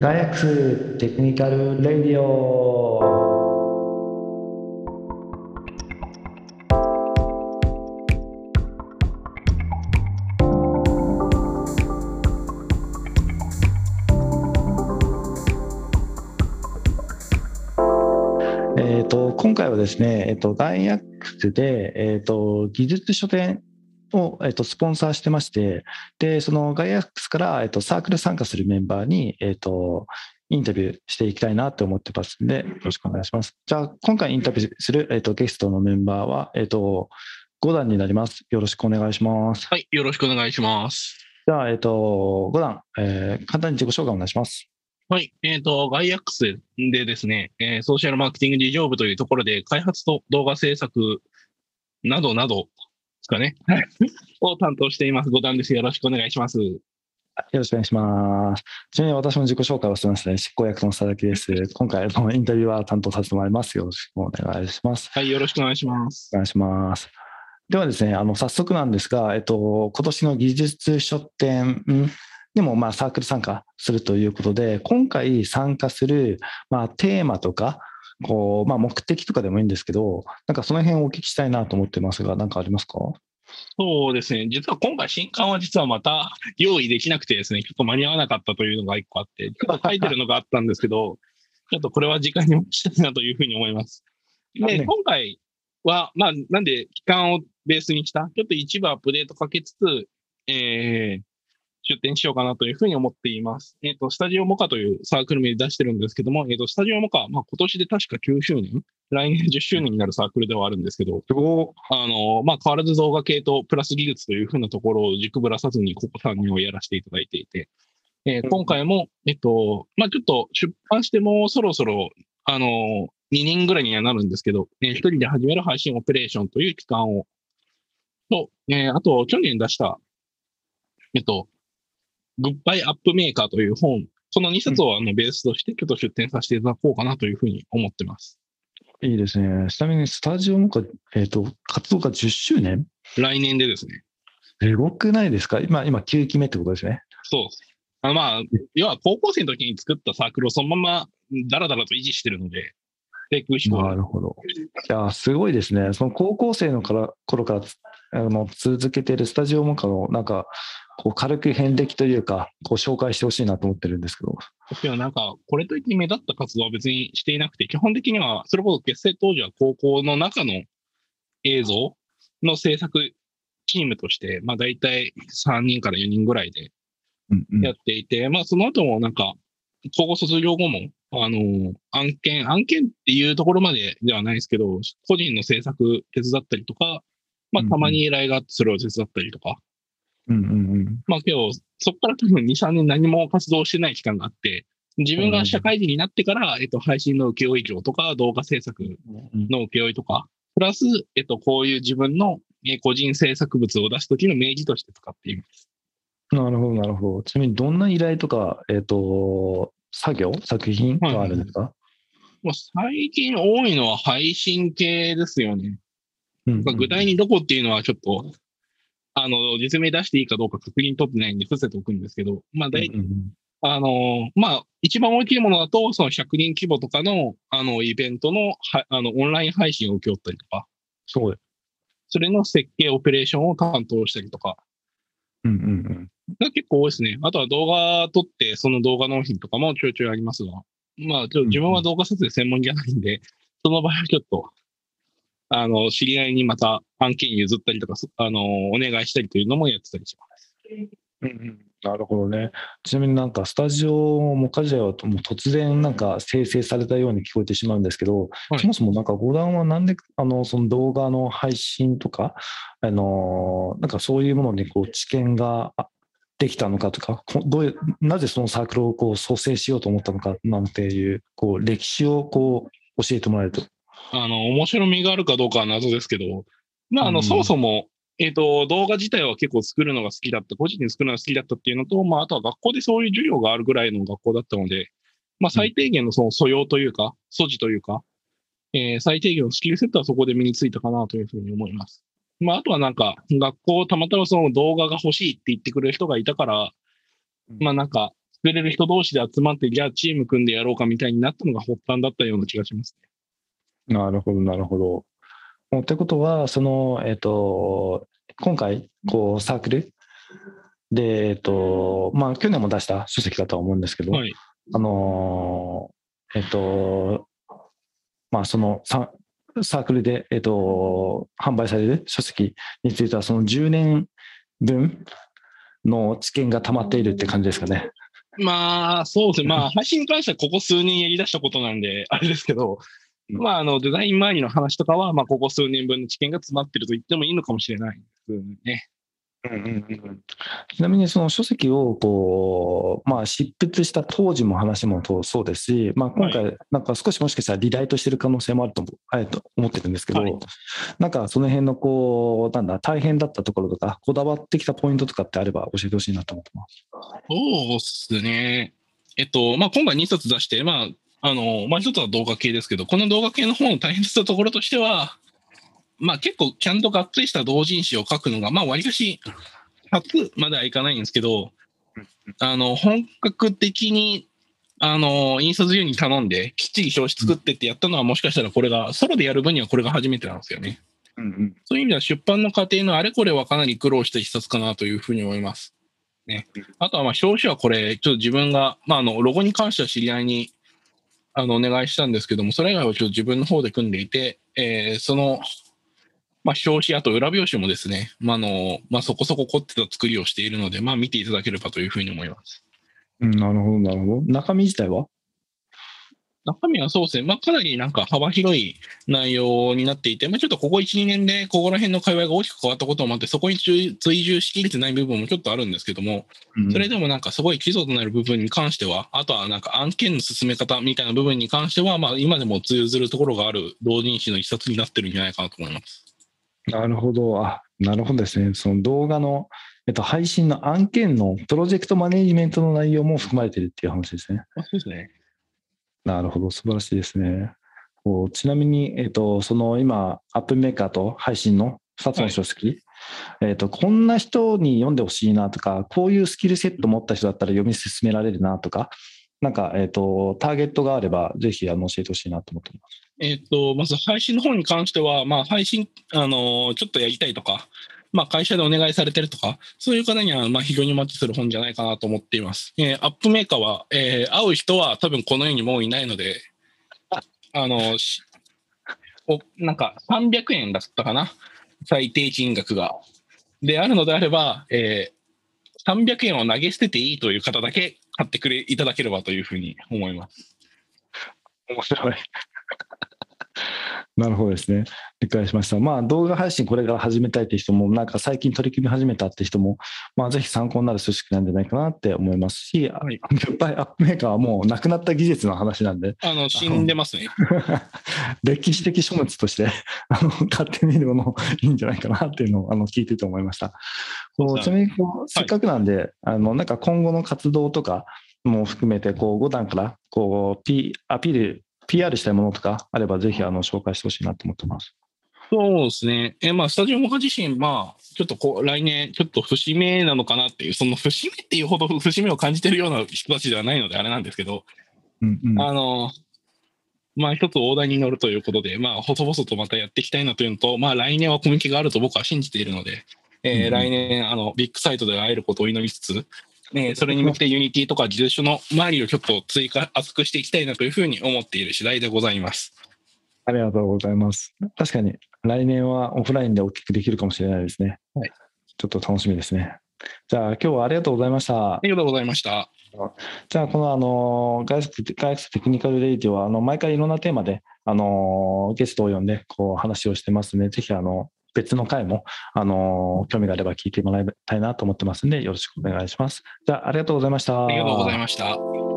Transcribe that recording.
ガイアックステクニカルレディオ。えー、と今回はですね、えー、とガイアックスで、えー、と技術書店を、えー、とスポンサーしてましてでそのガイアックスから、えー、とサークル参加するメンバーに、えー、とインタビューしていきたいなと思ってます。のでよろしくお願いします。じゃあ今回インタビューする、えー、とゲストのメンバーは、えー、と5段になります。よろしくお願いします。はい、よろしくお願いします。じゃあ、えー、と5段、えー簡単に自己紹介お願いします。はい、えっ、と、ガイアックスでですね、えーソーシャルマーケティング事業部というところで、開発と動画制作などなどですかね、はいを担当しています。五段です。よろしくお願いします。よろしくお願いします。ちなみに私も自己紹介をしてますね。執行役の佐々木です。今回のインタビューは担当させてもらいます。よろしくお願いします。はい、よろしくお願いします。お願いします。ではですね、あの早速なんですが、えっと、今年の技術書店んにもまあサークル参加するということで、今回参加するまあテーマとか、こうまあ、目的とかでもいいんですけど、なんかその辺をお聞きしたいなと思ってますが、何かありますか？そうですね、実は今回、新刊は実はまた用意できなくてですね、ちょっと間に合わなかったというのが一個あって、ちょっと書いてるのがあったんですけど、ちょっとこれは時間に持ちたいなというふうに思います。で、今回は、まあ、なんで、期間をベースにした、ちょっと一部アップデートかけつつ、えー、出展しようかなというふうに思っています。えっ、と、スタジオモカというサークル名で出してるんですけども、えっ、と、スタジオモカ、まあ、今年で確か9周年、来年10周年になるサークルではあるんですけど、すごあの、まあ、変わらず動画系とプラス技術というふうなところを軸ぶらさずに、ここ3人をやらせていただいていて、えーうん。今回も、えっと、まあ、ちょっと出版してもそろそろ、あの、2年ぐらいにはなるんですけど、えー一人で始める配信オペレーションという期間を、と、えーあと、去年出した、えっと、グッバイアップメーカーという本、その2冊をあのベースとして、ちょっと出展させていただこうかなというふうに思ってます。いいですね。ちなみにスタジオもか、えっと活動が10周年？来年でですね。すごくないですか？今、今9期目ってことですね。そう。あのまあ、要は高校生の時に作ったサークルをそのままダラダラと維持してるので、なるほど。いや、すごいですね。その高校生のから頃からつあの続けているスタジオモカの、なんか、こう軽く遍歴というか、こう紹介してほしいなと思ってるんですけど。でもなんか、これといって目立った活動は別にしていなくて、基本的には、それこそ結成当時は高校の中の映像の制作チームとして、まあ大体3人から4人ぐらいでうんうんやっていて、まあその後もなんか、高校卒業後も、あの、案件、案件っていうところまでではないですけど、個人の制作手伝ったりとか、まあたまに依頼があってそれを手伝ったりとか、うんうんうん。まあ今日、そこから多分2、3年何も活動してない期間があって、自分が社会人になってから、えっと、配信の請負業とか、動画制作うんの請負とか、プラス、えっと、こういう自分のえー個人制作物を出すときの明示として使っています。なるほど、なるほど。ちなみに、どんな依頼とか、えっ、と、作業、作品があるんですか、まあ、最近多いのは配信系ですよね。うんうんまあ具体にどこっていうのはちょっと、あの、実名出していいかどうか確認取ってないんで伏せておくんですけど、まあ大うんうんあの、まあ、一番大きいものだと、その100人規模とかの、あの、イベントの、はあの、オンライン配信を請け負ったりとか、そう。それの設計、オペレーションを担当したりとか、うんうんうん。が結構多いですね。あとは動画撮って、その動画納品とかもちょいちょいありますが、まあ、ちょっと自分は動画撮影専門じゃないんで、その場合はちょっと、あの、知り合いにまた案件譲ったりとか、そあの、お願いしたりというのもやってたりします。うんうんなるほどね。ちなみになんかスタジオもカジュアルともう突然なんか生成されたように聞こえてしまうんですけど、はいそもそもなんか五段はなんであのその動画の配信とか、あのなんかそういうものにこう知見があできたのかとか、こどういうなぜそのサークルをこう創生しようと思ったのかなんていうこう歴史をこう教えてもらえると。あの、面白みがあるかどうかは謎ですけど、まあ、あの、うんそもそも、えっ、と、動画自体は結構作るのが好きだった、個人で作るのが好きだったっていうのと、まあ、あとは学校でそういう授業があるぐらいの学校だったので、まあ、最低限のその素養というか、素地というか、えー最低限のスキルセットはそこで身についたかなというふうに思います。まあ、あとはなんか、学校たまたまその動画が欲しいって言ってくれる人がいたから、まあなんか、作れる人同士で集まって、じゃあチーム組んでやろうかみたいになったのが発端だったような気がします。なるほど、なるほど。もうってことは、その、えっ、と、今回、こう、サークルで、えっ、と、まあ、去年も出した書籍だとは思うんですけど、はい。あのーえっ、と、まあ、そのササークルで、えっ、と、販売される書籍については、その10年分の知見が溜まっているって感じですかね。まあ、そうですね。まあ、配信に関してはここ数年やり出したことなんで、あれですけど、うんまあ、あの、デザイン周りの話とかは、まあ、ここ数年分の知見が詰まってると言ってもいいのかもしれないですね。ちなみにその書籍をこう、まあ、執筆した当時も話もそうですし、まあ、今回、なんか少しもしかしたらリライトしてる可能性もあると思ってるんですけど、はいなんかその辺のこう、なんだ、大変だったところとか、こだわってきたポイントとかってあれば教えてほしいなと思ってます。そうっすね。えっと、まあ、今回2冊出して、まあ、あの、まあ、一つは動画系ですけど、この動画系の方の大変だったところとしては、まあ、結構ちゃんとがっつりした同人誌を書くのが、まあ、割かし、初まではいかないんですけど、あの、本格的に、あの、印刷所に頼んで、きっちり表紙作ってってやったのは、もしかしたらこれが、ソロでやる分にはこれが初めてなんですよね。うんうんそういう意味では出版の過程のあれこれはかなり苦労した一冊かなというふうに思います。ね。あとはまあ表紙はこれ、ちょっと自分が、まああの、ロゴに関しては知り合いに、あの、お願いしたんですけども、それ以外はちょっと自分の方で組んでいて、えーその、まあ表紙、あと裏表紙もですね、まああの、まあそこそこ凝ってた作りをしているので、まあ見ていただければというふうに思います。うんなるほど、なるほど。中身自体は？中身はそうですね、まあ、かなりなんか幅広い内容になっていて、まあ、ちょっとここ1、2年でここら辺の会話が大きく変わったこともあって、そこに追追従しきれてない部分もちょっとあるんですけども、それでもなんかすごい基礎となる部分に関しては、あとはなんか案件の進め方みたいな部分に関しては、まあ、今でも通ずるところがある同人誌の一冊になってるんじゃないかなと思います。なるほど。あ、なるほどですね。その動画の、えっと、配信の案件のプロジェクトマネジメントの内容も含まれているっていう話ですね。そうですね。なるほど、素晴らしいですね。こうちなみに、えっと、その今、アップメーカーと配信の2つの書籍、えっと、こんな人に読んでほしいなとか、こういうスキルセット持った人だったら読み進められるなとか、なんか、えっと、ターゲットがあれば、ぜひあの教えてほしいなと思ってます。えっ、と、まず配信の方に関しては、まあ、配信、あのーちょっとやりたいとか、まあ、会社でお願いされてるとか、そういう方には、まあ、非常にマッチする本じゃないかなと思っています。えーアップメーカーは、えー会う人は多分この世にもういないので、あのお、なんか300円だったかな？最低金額が。で、あるのであれば、えー300円を投げ捨てていいという方だけ買ってくれ、いただければというふうに思います。面白い。なるほどですね。理解しました。まあ、動画配信これから始めたいって人も、なんか最近取り組み始めたって人も、まあ、ぜひ参考になる組織なんじゃないかなって思いますし、あはいやっぱりアップメーカーはもうなくなった技術の話なんで、あの、死んでますね。歴史的書物として あの買ってみるのもいいんじゃないかなっていうのをあの聞いてて思いました。こうちなみにこうせっかくなんで、あのなんか今後の活動とかも含めてこう5段からこう、P、アピール PR したいものとかあればぜひあの紹介してほしいなと思ってます。そうですね。え、まあ、スタジオモカ自身、まあ、ちょっとこう、来年、ちょっと節目なのかなっていう、その節目っていうほど節目を感じてるような人たちではないので、あれなんですけど、うんうんあの、まあ、一つ大台に乗るということで、まあ、細々とまたやっていきたいなというのと、まあ、来年はコミケがあると僕は信じているので、えーうん来年、あの、ビッグサイトで会えることを祈りつつ、えーそれに向けて Unity とか技術書の周りをちょっと追加、厚くしていきたいなというふうに思っている次第でございます。ありがとうございます。確かに来年はオフラインで大きくできるかもしれないですね。はいちょっと楽しみですね。じゃあ今日はありがとうございましたあ。りがとうございました。じゃあ、この、あの、ガイスガイステクニカルレイディオは、あの、毎回いろんなテーマで、あの、ゲストを呼んで、こう、話をしてますので、ぜひ、あの、別の回も、あの、興味があれば聞いてもらいたいなと思ってますんで、よろしくお願いします。じゃあ、ありがとうございました。ありがとうございました。